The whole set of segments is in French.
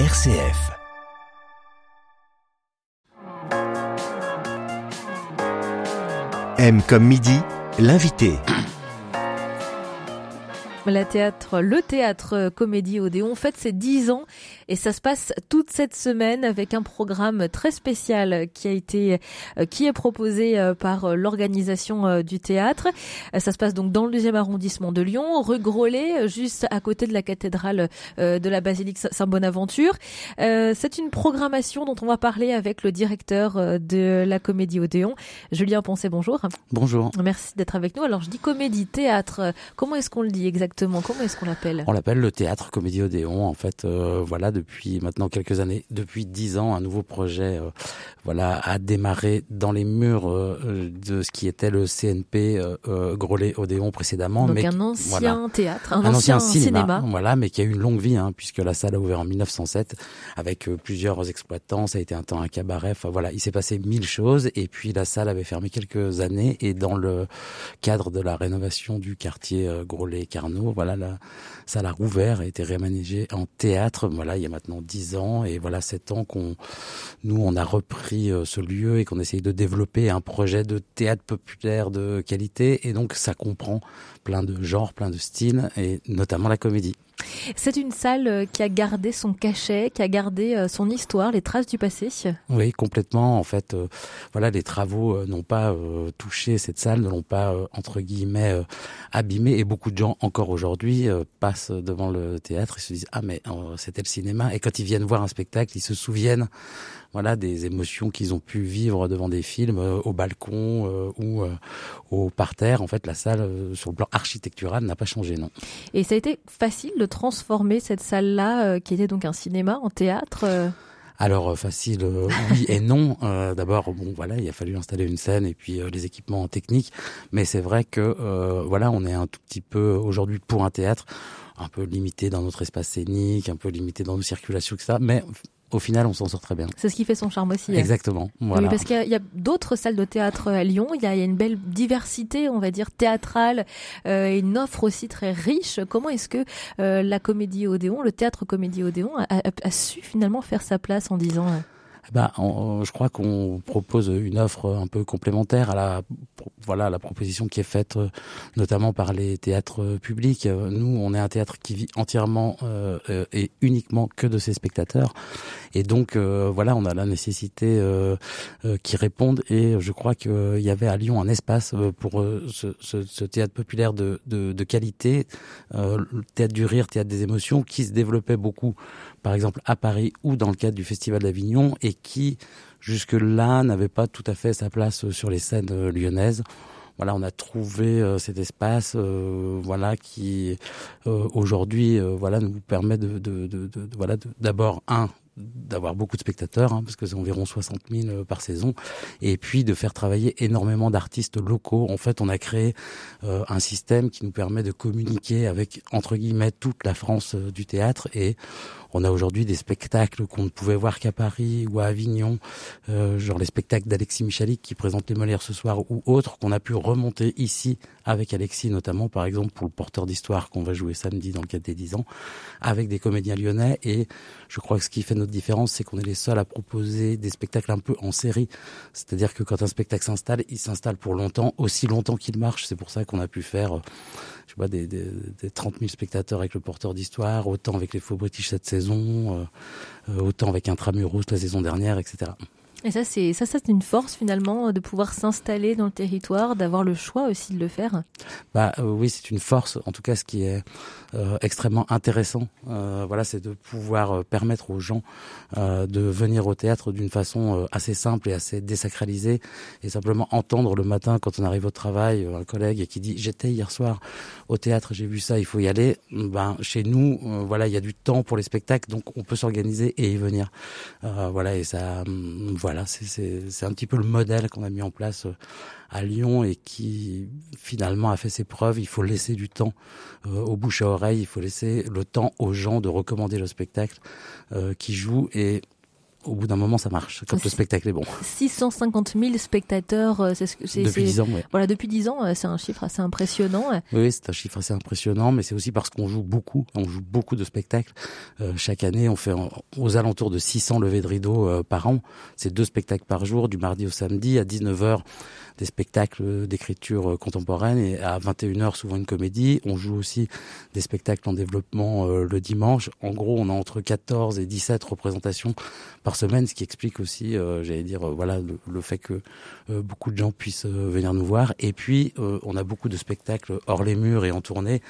RCF. M comme midi, l'invité. La théâtre, le théâtre Comédie Odéon fête ses 10 ans et ça se passe toute cette semaine avec un programme très spécial qui a été, euh, qui est proposé euh, par euh, l'organisation du théâtre. Ça se passe donc dans le deuxième arrondissement de Lyon, rue Grolet, juste à côté de la cathédrale de la basilique Saint-Bonaventure. C'est une programmation dont on va parler avec le directeur de la Comédie Odéon, Julien Poncet. Bonjour. Bonjour. Merci d'être avec nous. Alors je dis comédie, théâtre. Comment est-ce qu'on le dit exactement? Comment est-ce qu'on l'appelle? On l'appelle le théâtre Comédie Odéon. En fait, euh, voilà, depuis maintenant quelques années, depuis dix ans, un nouveau projet, euh, voilà, a démarré dans les murs euh, de ce qui était le CNP Grolet Odéon précédemment. Donc mais un ancien théâtre, un, ancien, cinéma, Voilà, mais qui a eu une longue vie, hein, puisque la salle a ouvert en 1907 avec plusieurs exploitants. Ça a été un temps un cabaret. Enfin voilà, il s'est passé mille choses. Et puis la salle avait fermé quelques années. Et dans le cadre de la rénovation du quartier Grolet-Carnot voilà, la salle a rouvert, a été réaménagée en théâtre. Voilà, il y a maintenant dix ans et voilà sept ans qu'on, nous, on a repris euh, ce lieu et qu'on essaye de développer un projet de théâtre populaire de qualité. Et donc, ça comprend plein de genres, plein de styles et notamment la comédie. C'est une salle euh, qui a gardé son cachet, qui a gardé euh, son histoire, les traces du passé. Oui, complètement. En fait, euh, voilà, les travaux n'ont pas touché cette salle, ne l'ont pas entre guillemets abîmé. Et beaucoup de gens encore aujourd'hui passent devant le théâtre et se disent ah mais c'était le cinéma. Et quand ils viennent voir un spectacle, ils se souviennent voilà des émotions qu'ils ont pu vivre devant des films au balcon ou au parterre. En fait, la salle sur le plan architectural n'a pas changé, non. Et ça a été facile de transformer cette salle-là, euh, qui était donc un cinéma, en théâtre euh alors euh, facile, oui et non. D'abord, bon voilà, il a fallu installer une scène et puis les équipements techniques. Mais c'est vrai que voilà, on est un tout petit peu aujourd'hui pour un théâtre un peu limité dans notre espace scénique, un peu limité dans nos circulations, etc. Mais au final, on s'en sort très bien. C'est ce qui fait son charme aussi. Hein. Exactement. Voilà. parce qu'il y a, d'autres salles de théâtre à Lyon. Il y a, une belle diversité, on va dire, théâtrale, euh, et une offre aussi très riche. Comment est-ce que euh, la comédie Odéon, le théâtre comédie Odéon, a, su finalement faire sa place en disant euh, bah, je crois qu'on propose une offre un peu complémentaire à la, voilà, la proposition qui est faite euh, notamment par les théâtres publics. Nous, on est un théâtre qui vit entièrement euh, et uniquement que de ses spectateurs, et donc euh, voilà, on a la nécessité euh, qui répondent. Et je crois qu'il y avait à Lyon un espace pour ce, ce, ce, théâtre populaire de, de, de qualité, le théâtre du rire, théâtre des émotions, qui se développait beaucoup, par exemple à Paris ou dans le cadre du Festival d'Avignon, et qui jusque-là n'avait pas tout à fait sa place sur les scènes euh, lyonnaises. Voilà, on a trouvé euh, cet espace, euh, voilà, qui aujourd'hui, voilà, nous permet de, de, de, de voilà, d'abord un d'avoir beaucoup de spectateurs, hein, parce que c'est environ 60 000 par saison, et puis de faire travailler énormément d'artistes locaux. En fait, on a créé un système qui nous permet de communiquer avec, entre guillemets, toute la France du théâtre, et on a aujourd'hui des spectacles qu'on ne pouvait voir qu'à Paris ou à Avignon, euh, genre les spectacles d'Alexis Michalik qui présente les Molières ce soir ou autres qu'on a pu remonter ici avec Alexis notamment par exemple pour le porteur d'histoire qu'on va jouer samedi dans le cadre des 10 ans avec des comédiens lyonnais et je crois que ce qui fait notre différence c'est qu'on est les seuls à proposer des spectacles un peu en série. C'est-à-dire que quand un spectacle s'installe, il s'installe pour longtemps, aussi longtemps qu'il marche. C'est pour ça qu'on a pu faire je vois des, des, des 30 000 spectateurs avec le porteur d'histoire, autant avec les Faux British cette saison, euh, euh, autant avec Intramuros la saison dernière, etc. Et ça, c'est ça, c'est une force finalement de pouvoir s'installer dans le territoire, d'avoir le choix aussi de le faire. Bah euh, oui, c'est une force. En tout cas, ce qui est euh, extrêmement intéressant, euh, voilà, c'est de pouvoir permettre aux gens de venir au théâtre d'une façon assez simple et assez désacralisée, et simplement entendre le matin quand on arrive au travail un collègue qui dit j'étais hier soir au théâtre, j'ai vu ça, il faut y aller. Ben chez nous, voilà, il y a du temps pour les spectacles, donc on peut s'organiser et y venir. voilà, et ça, hum, voilà c'est un petit peu le modèle qu'on a mis en place euh, à Lyon et qui finalement a fait ses preuves. Il faut laisser du temps euh, aux bouches à oreille, il faut laisser le temps aux gens de recommander le spectacle euh, qui joue et au bout d'un moment, ça marche quand le spectacle est bon. 650 000 spectateurs, euh, c'est ce que c'est. Depuis 10 ans, ouais. Voilà, depuis 10 ans, euh, c'est un chiffre assez impressionnant. Oui, c'est un chiffre assez impressionnant, mais c'est aussi parce qu'on joue beaucoup, on joue beaucoup de spectacles. Euh, chaque année, on fait aux alentours de 600 levées de rideaux euh, par an. C'est deux spectacles par jour, du mardi au samedi, à 19h des spectacles d'écriture contemporaine et à 21h souvent une comédie. On joue aussi des spectacles en développement euh, le dimanche. En gros, on a entre 14 et 17 représentations par ce qui explique aussi, euh, j'allais dire, euh, voilà, le, fait que beaucoup de gens puissent venir nous voir. Et puis, on a beaucoup de spectacles hors les murs et en tournée.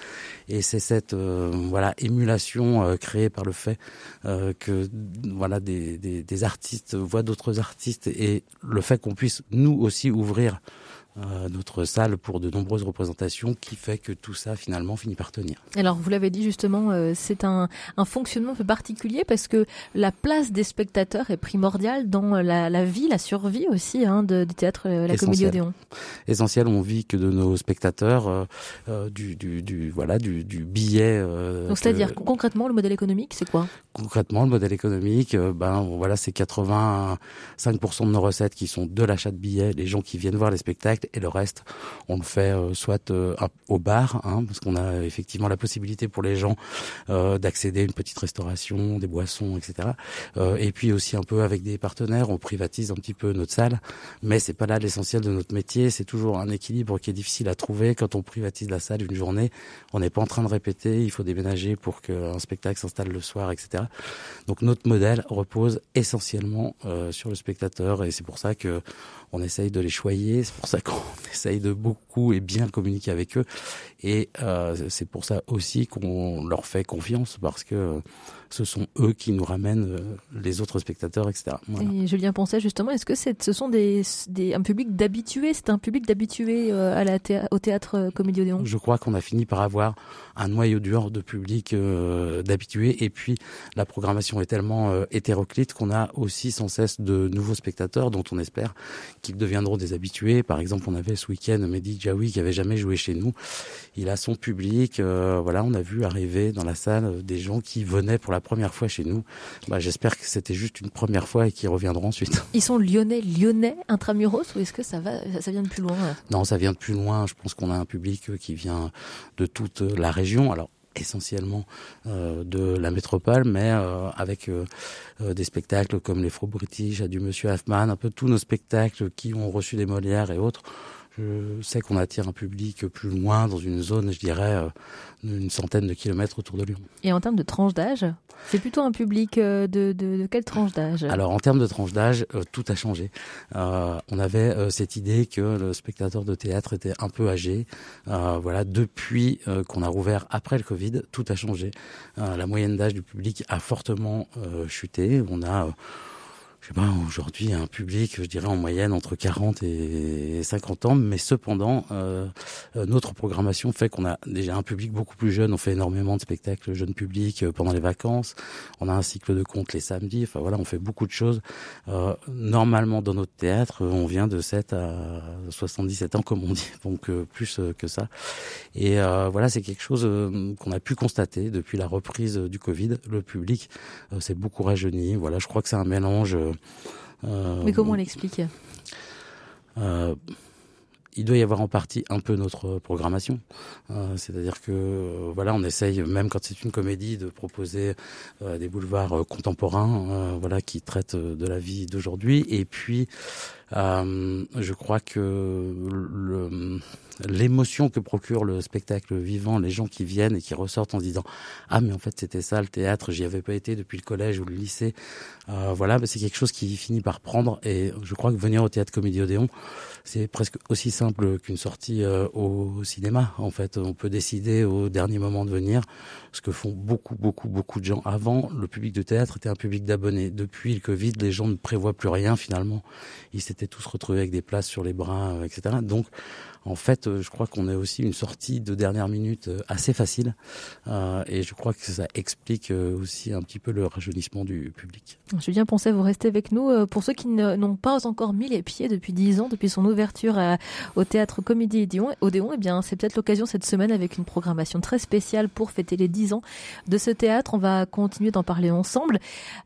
Et c'est cette voilà émulation créée par le fait que voilà des, des artistes voient d'autres artistes et le fait qu'on puisse nous aussi ouvrir euh, notre salle pour de nombreuses représentations qui fait que tout ça finalement finit par tenir. Alors vous l'avez dit justement, euh, c'est un, un, fonctionnement un peu particulier parce que la place des spectateurs est primordiale dans la, la vie, la survie aussi hein, de, du théâtre euh, La Comédie Odéon. Essentiel, on vit que de nos spectateurs, euh, du, du, du, voilà, du, du billet. Donc c'est-à-dire concrètement le modèle économique, c'est quoi? Concrètement, le modèle économique, ben voilà, c'est 85% de nos recettes qui sont de l'achat de billets, les gens qui viennent voir les spectacles et le reste, on le fait euh, soit euh, au bar, hein, parce qu'on a effectivement la possibilité pour les gens euh, d'accéder à une petite restauration, des boissons, etc. et puis aussi un peu avec des partenaires, on privatise un petit peu notre salle, mais c'est pas là l'essentiel de notre métier. C'est toujours un équilibre qui est difficile à trouver quand on privatise la salle une journée. On n'est pas en train de répéter, il faut déménager pour qu'un spectacle s'installe le soir, etc. Donc notre modèle repose essentiellement sur le spectateur et c'est pour ça que on essaye de les choyer. C'est pour ça qu'on essaye de beaucoup et bien communiquer avec eux. Et euh, c'est pour ça aussi qu'on leur fait confiance parce que ce sont eux qui nous ramènent euh, les autres spectateurs, etc. Voilà. Et Julien pensait justement, est-ce que c'est, ce sont des, des un public d'habitués C'est un public d'habitués euh, à la au théâtre euh, Comédie Odéon? Je crois qu'on a fini par avoir un noyau dur de public d'habitués. Et puis, la programmation est tellement hétéroclite qu'on a aussi sans cesse de nouveaux spectateurs dont on espère qu'ils deviendront des habitués. Par exemple, on avait ce week-end Mehdi Jaoui qui avait jamais joué chez nous. Il a son public. voilà, on a vu arriver dans la salle des gens qui venaient pour la première fois chez nous. Bah, J'espère que c'était juste une première fois et qu'ils reviendront ensuite. Ils sont lyonnais, lyonnais, intramuros ou est-ce que ça, va, ça vient de plus loin Non, ça vient de plus loin. Je pense qu'on a un public qui vient de toute la région. Alors, essentiellement euh, de la métropole, mais euh, avec euh, euh des spectacles comme les Fro British, du Monsieur Hoffman, un peu tous nos spectacles qui ont reçu des Molières et autres. Je sais qu'on attire un public plus loin, dans une zone, je dirais, euh, d'une centaine de kilomètres autour de Lyon. Et en termes de tranche d'âge, c'est plutôt un public euh, de, de, de quelle tranche d'âge? Alors en termes de tranche d'âge, euh, tout a changé. Euh, on avait euh, cette idée que le spectateur de théâtre était un peu âgé. Euh, voilà, depuis qu'on a rouvert après le Covid, tout a changé. la moyenne d'âge du public a fortement chuté. On a je sais pas, aujourd'hui un public, je dirais en moyenne entre 40 et 50 ans, mais cependant, euh, euh, notre programmation fait qu'on a déjà un public beaucoup plus jeune. On fait énormément de spectacles jeunes publics euh, pendant les vacances. On a un cycle de contes les samedis. Enfin voilà, on fait beaucoup de choses. Euh, normalement, dans notre théâtre, on vient de 7 à 77 ans, comme on dit, donc euh, plus que ça. Et voilà, c'est quelque chose qu'on a pu constater depuis la reprise du Covid. Le public s'est beaucoup rajeuni. Voilà, je crois que c'est un mélange euh, Mais comment on l'explique? Euh, il doit y avoir en partie un peu notre programmation. Euh, C'est-à-dire que euh, voilà, on essaye, même quand c'est une comédie, de proposer euh, des boulevards euh, contemporains, euh, voilà, qui traitent de la vie d'aujourd'hui. Et puis, je crois que l'émotion que procure le spectacle vivant, les gens qui viennent et qui ressortent en se disant ah mais en fait c'était ça le théâtre, j'y avais pas été depuis le collège ou le lycée. voilà, c'est quelque chose qui finit par prendre. Et je crois que venir au théâtre Comédie Odéon, c'est presque aussi simple qu'une sortie euh, au cinéma. En fait, on peut décider au dernier moment de venir, ce que font beaucoup, beaucoup, beaucoup de gens. Avant, le public de théâtre était un public d'abonnés. Depuis le Covid, les gens ne prévoient plus rien finalement. S'étaient tous retrouvés avec des places sur les bras, euh, etc. Donc, en fait, je crois qu'on a aussi une sortie de dernière minute assez facile, et je crois que ça explique aussi un petit peu le rajeunissement du public. Julien Poncet, vous restez avec nous. Pour ceux qui n'ont pas encore mis les pieds depuis dix ans, depuis son ouverture au théâtre Comédie Odéon, eh bien, c'est peut-être l'occasion cette semaine avec une programmation très spéciale pour fêter les dix ans de ce théâtre. On va continuer d'en parler ensemble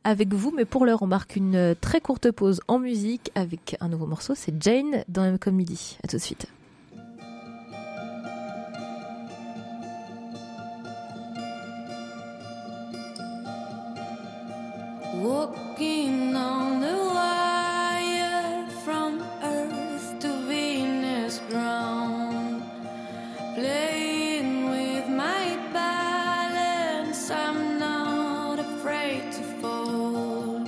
avec vous, mais pour l'heure, on marque une très courte pause en musique avec un nouveau morceau. C'est Jane dans M Comedy. À tout de suite. Walking on the wire from Earth to Venus ground, playing with my balance. I'm not afraid to fall.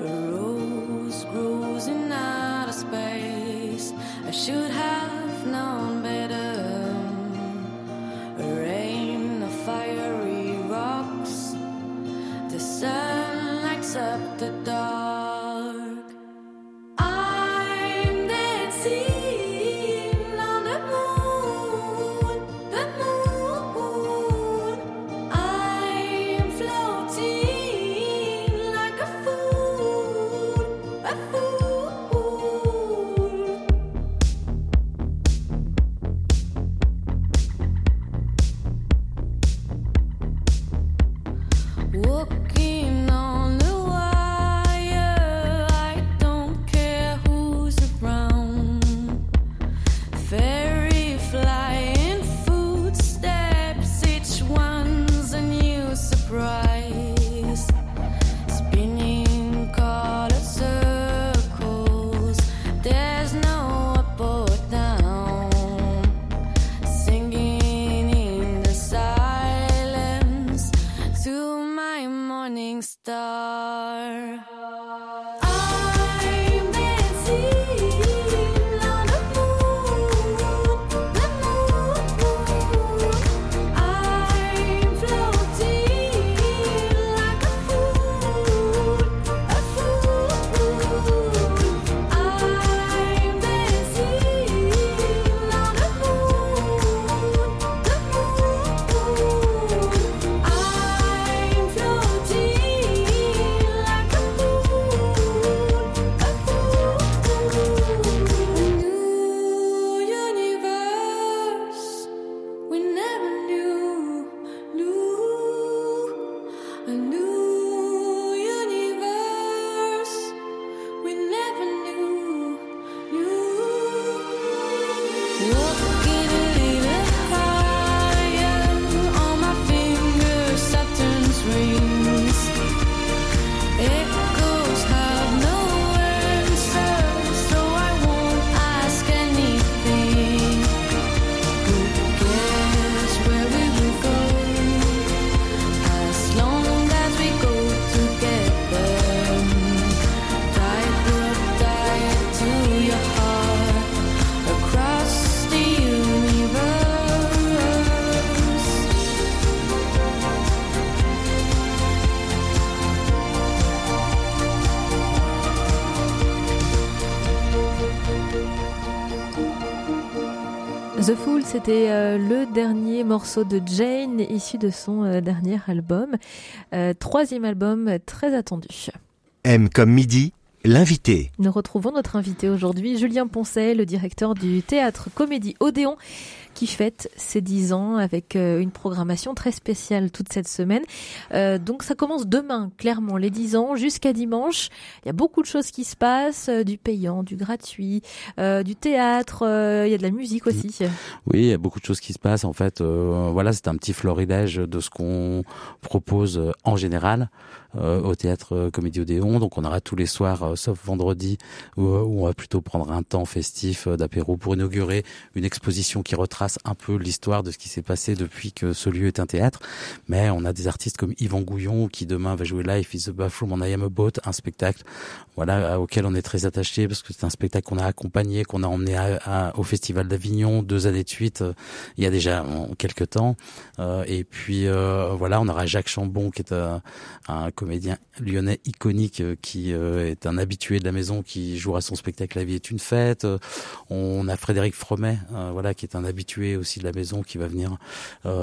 A rose grows in outer space. I should have c'était euh, le dernier morceau de Jane issu de son euh, dernier album, Euh, troisième album très attendu. M comme midi, l'invité. Nous retrouvons notre invité aujourd'hui, Julien Poncet, le directeur du théâtre Comédie Odéon, qui fête ses 10 ans avec euh, une programmation très spéciale toute cette semaine. Euh, donc ça commence demain, clairement, les 10 ans jusqu'à dimanche. Il y a beaucoup de choses qui se passent, euh, du payant, du gratuit, euh, du théâtre, euh, il y a de la musique aussi. Oui, il y a beaucoup de choses qui se passent. En fait, euh, voilà, c'est un petit florilège de ce qu'on propose en général au théâtre euh, Comédie Odéon. Donc, on aura tous les soirs, euh, sauf vendredi, où, où on va plutôt prendre un temps festif euh, d'apéro pour inaugurer une exposition qui retrace un peu l'histoire de ce qui s'est passé depuis que ce lieu est un théâtre. Mais on a des artistes comme Yvan Gouillon qui demain va jouer Life is the Bathroom on I Am a Boat, un spectacle voilà auquel on est très attaché parce que c'est un spectacle qu'on a accompagné, qu'on a emmené à, à, au Festival d'Avignon deux années de suite, euh, il y a déjà en, quelques temps. Euh, et puis euh, voilà, on aura Jacques Chambon qui est un, un comédien lyonnais iconique euh, qui est un habitué de la maison qui jouera son spectacle La vie est une fête. On a Frédéric Fromet, voilà, qui est un habitué aussi de la maison qui va venir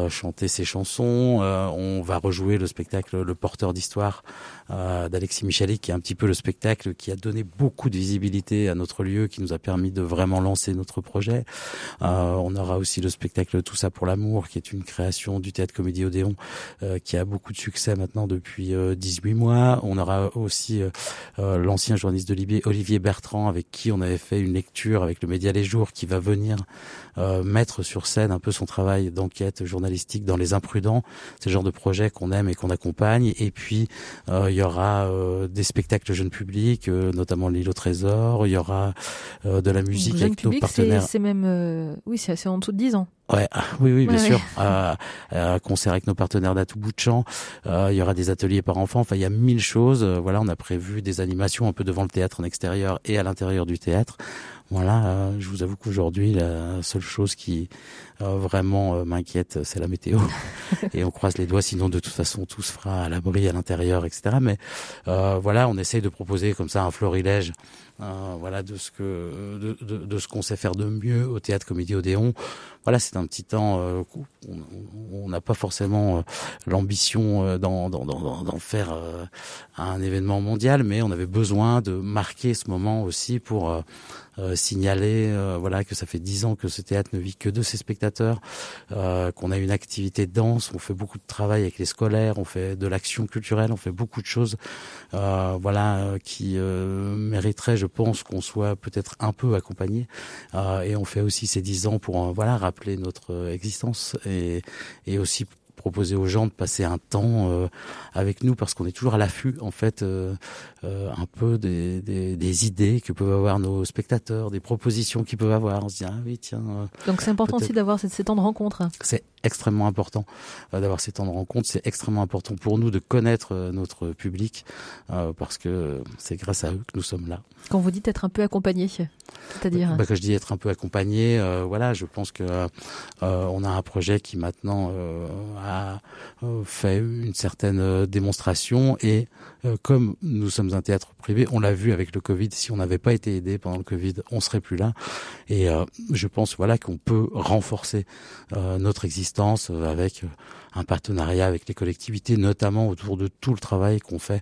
chanter ses chansons. on va rejouer le spectacle Le Porteur d'histoire d'Alexis Michalik, qui est un petit peu le spectacle qui a donné beaucoup de visibilité à notre lieu, qui nous a permis de vraiment lancer notre projet. on aura aussi le spectacle Tout ça pour l'amour, qui est une création du théâtre Comédie Odéon, qui a beaucoup de succès maintenant depuis 18 mois. On aura aussi l'ancien journaliste de Olivier Bertrand, avec qui on avait fait une lecture avec le média Les Jours, qui va venir euh, mettre sur scène un peu son travail d'enquête journalistique dans Les Imprudents. C'est le genre de projet qu'on aime et qu'on accompagne. Et puis, euh, il y aura euh, des spectacles jeunes publics, notamment l'île au trésor. Il y aura de la musique avec nos partenaires. C'est même, oui, c'est en dessous de 10 ans. Ouais, ah, oui, oui, bien sûr. Euh, concert avec nos partenaires d'Atout bout de champ. il y aura des ateliers par enfants. Enfin, il y a mille choses. voilà, on a prévu des animations un peu devant le théâtre en extérieur et à l'intérieur du théâtre. Voilà, euh, je vous avoue qu'aujourd'hui, la seule chose qui euh, vraiment euh, m'inquiète, c'est la météo. et on croise les doigts, sinon de toute façon, tout se fera à l'abri à l'intérieur, etc. Mais voilà, on essaye de proposer comme ça un florilège voilà de ce que de, de, de ce qu'on sait faire de mieux au théâtre Comédie Odéon. Voilà, c'est un petit temps. on n'a pas forcément l'ambition d'en, d'en, faire un événement mondial, mais on avait besoin de marquer ce moment aussi pour euh, signaler euh, voilà que ça fait dix ans que ce théâtre ne vit que de ses spectateurs, euh, qu'on a une activité dense, on fait beaucoup de travail avec les scolaires, on fait de l'action culturelle, on fait beaucoup de choses voilà qui mériteraient, je pense, qu'on soit peut-être un peu accompagné. et on fait aussi ces dix ans pour voilà rappeler notre existence et, et aussi proposer aux gens de passer un temps euh, avec nous parce qu'on est toujours à l'affût en fait euh, euh, un peu des, des, des, idées que peuvent avoir nos spectateurs, des propositions qu'ils peuvent avoir. On se dit ah oui tiens. Donc c'est important aussi d'avoir ces, ces temps de rencontre. C'est extrêmement important d'avoir ces temps de rencontre. C'est extrêmement important pour nous de connaître notre public parce que c'est grâce à eux que nous sommes là. Quand vous dites être un peu accompagné, c'est-à-dire bah, Quand je dis être un peu accompagné, voilà, je pense que on a un projet qui maintenant a euh, fait une certaine euh, démonstration et euh, comme nous sommes un théâtre privé, on l'a vu avec le Covid, si on n'avait pas été aidé pendant le Covid, on serait plus là. Et je pense voilà qu'on peut renforcer notre existence avec un partenariat avec les collectivités, notamment autour de tout le travail qu'on fait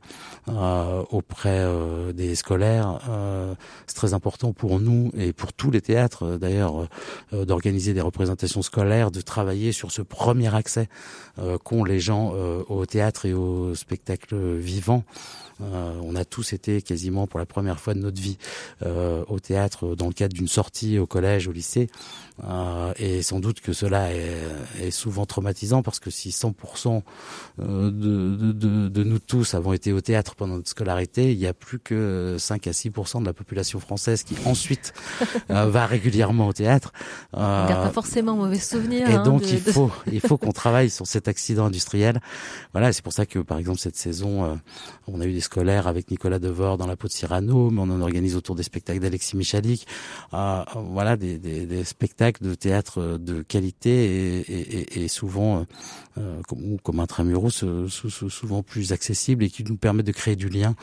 auprès des scolaires. c'est très important pour nous et pour tous les théâtres d'ailleurs d'organiser des représentations scolaires, de travailler sur ce premier accès euh, qu'ont les gens euh, au théâtre et au spectacle vivant. Euh, on a tous été quasiment pour la première fois de notre vie euh, au théâtre dans le cadre d'une sortie au collège, au lycée. Euh, et sans doute que cela est, est, souvent traumatisant parce que si 100% de, de, de, de, nous tous avons été au théâtre pendant notre scolarité, il n'y a plus que 5 à 6% de la population française qui ensuite va régulièrement au théâtre. on garde pas forcément mauvais souvenir. Et hein, donc il faut il faut qu'on travaille sur cet accident industriel. Voilà, c'est pour ça que par exemple cette saison, on a eu des scolaire avec Nicolas Devor dans la peau de Cyrano, mais on en organise autour des spectacles d'Alexis Michalik. Euh, voilà, des, des, des, spectacles de théâtre de qualité et, et, et souvent, euh, comme, comme Intramuros, souvent plus accessibles et qui nous permettent de créer du lien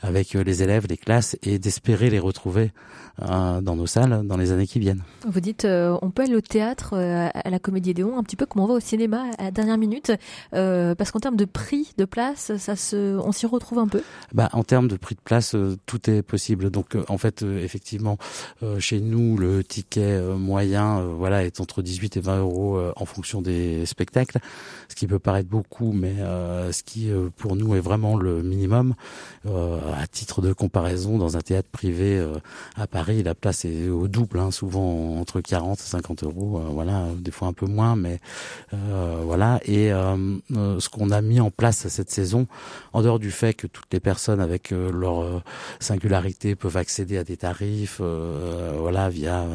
avec euh, les élèves, les classes et d'espérer les retrouver euh, dans nos salles dans les années qui viennent. Vous dites, euh, on peut aller au théâtre, à la Comédie Déon, un petit peu comme on va au cinéma à la dernière minute, parce qu'en termes de prix de place, ça se, on s'y retrouve un peu? Bah, en termes de prix de place, tout est possible. Donc, en fait, effectivement, chez nous, le ticket moyen, voilà, est entre 18 et 20 euros en fonction des spectacles, ce qui peut paraître beaucoup, mais ce qui, pour nous, est vraiment le minimum à titre de comparaison, dans un théâtre privé euh, à Paris, la place est au double, hein, souvent entre 40 et 50 euros, euh, voilà, des fois un peu moins, mais euh, voilà. Et ce qu'on a mis en place cette saison, en dehors du fait que toutes les personnes avec leur singularité peuvent accéder à des tarifs, voilà, via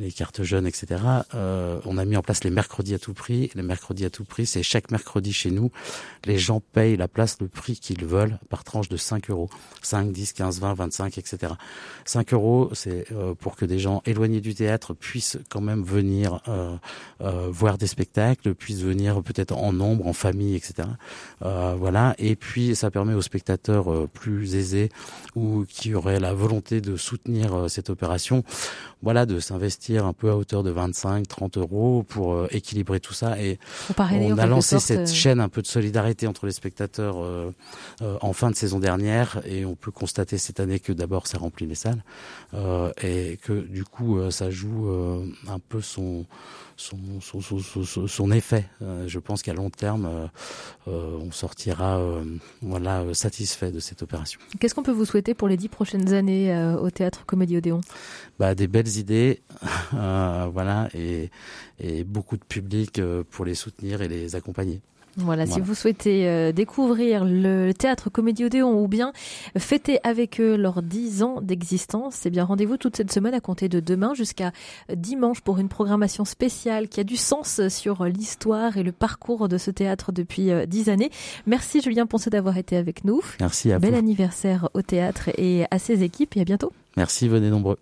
les cartes jeunes, etc. on a mis en place les mercredis à tout prix. Les mercredis à tout prix, c'est chaque mercredi chez nous, les gens payent la place le prix qu'ils veulent par tranche de 5 euros. 5, 10, 15, 20, 25, etc. 5 euros, c'est pour que des gens éloignés du théâtre puissent quand même venir voir des spectacles, puissent venir peut-être en nombre, en famille, etc. voilà. Et puis ça permet aux spectateurs plus aisés ou qui auraient la volonté de soutenir cette opération, voilà, de s'investir un peu à hauteur de 25, 30 euros pour euh, équilibrer tout ça. Et on a lancé cette euh, chaîne un peu de solidarité entre les spectateurs euh, en fin de saison dernière, et on peut constater cette année que d'abord ça remplit les salles et que du coup ça joue un peu son son, son, son, effet. je pense qu'à long terme, on sortira voilà satisfait de cette opération. Qu'est-ce qu'on peut vous souhaiter pour les dix prochaines années au théâtre Comédie Odéon? Bah, Des belles idées, euh, voilà, et, et, beaucoup de public euh, pour les soutenir et les accompagner. Voilà, si vous souhaitez euh, découvrir le théâtre Comédie Odéon ou bien fêter avec eux leurs 10 ans d'existence, eh bien rendez-vous toute cette semaine à compter de demain jusqu'à dimanche pour une programmation spéciale qui a du sens sur l'histoire et le parcours de ce théâtre depuis 10 années. Merci Julien Poncet d'avoir été avec nous. Merci à Bel anniversaire au théâtre et à ses équipes et à bientôt. Merci, venez nombreux.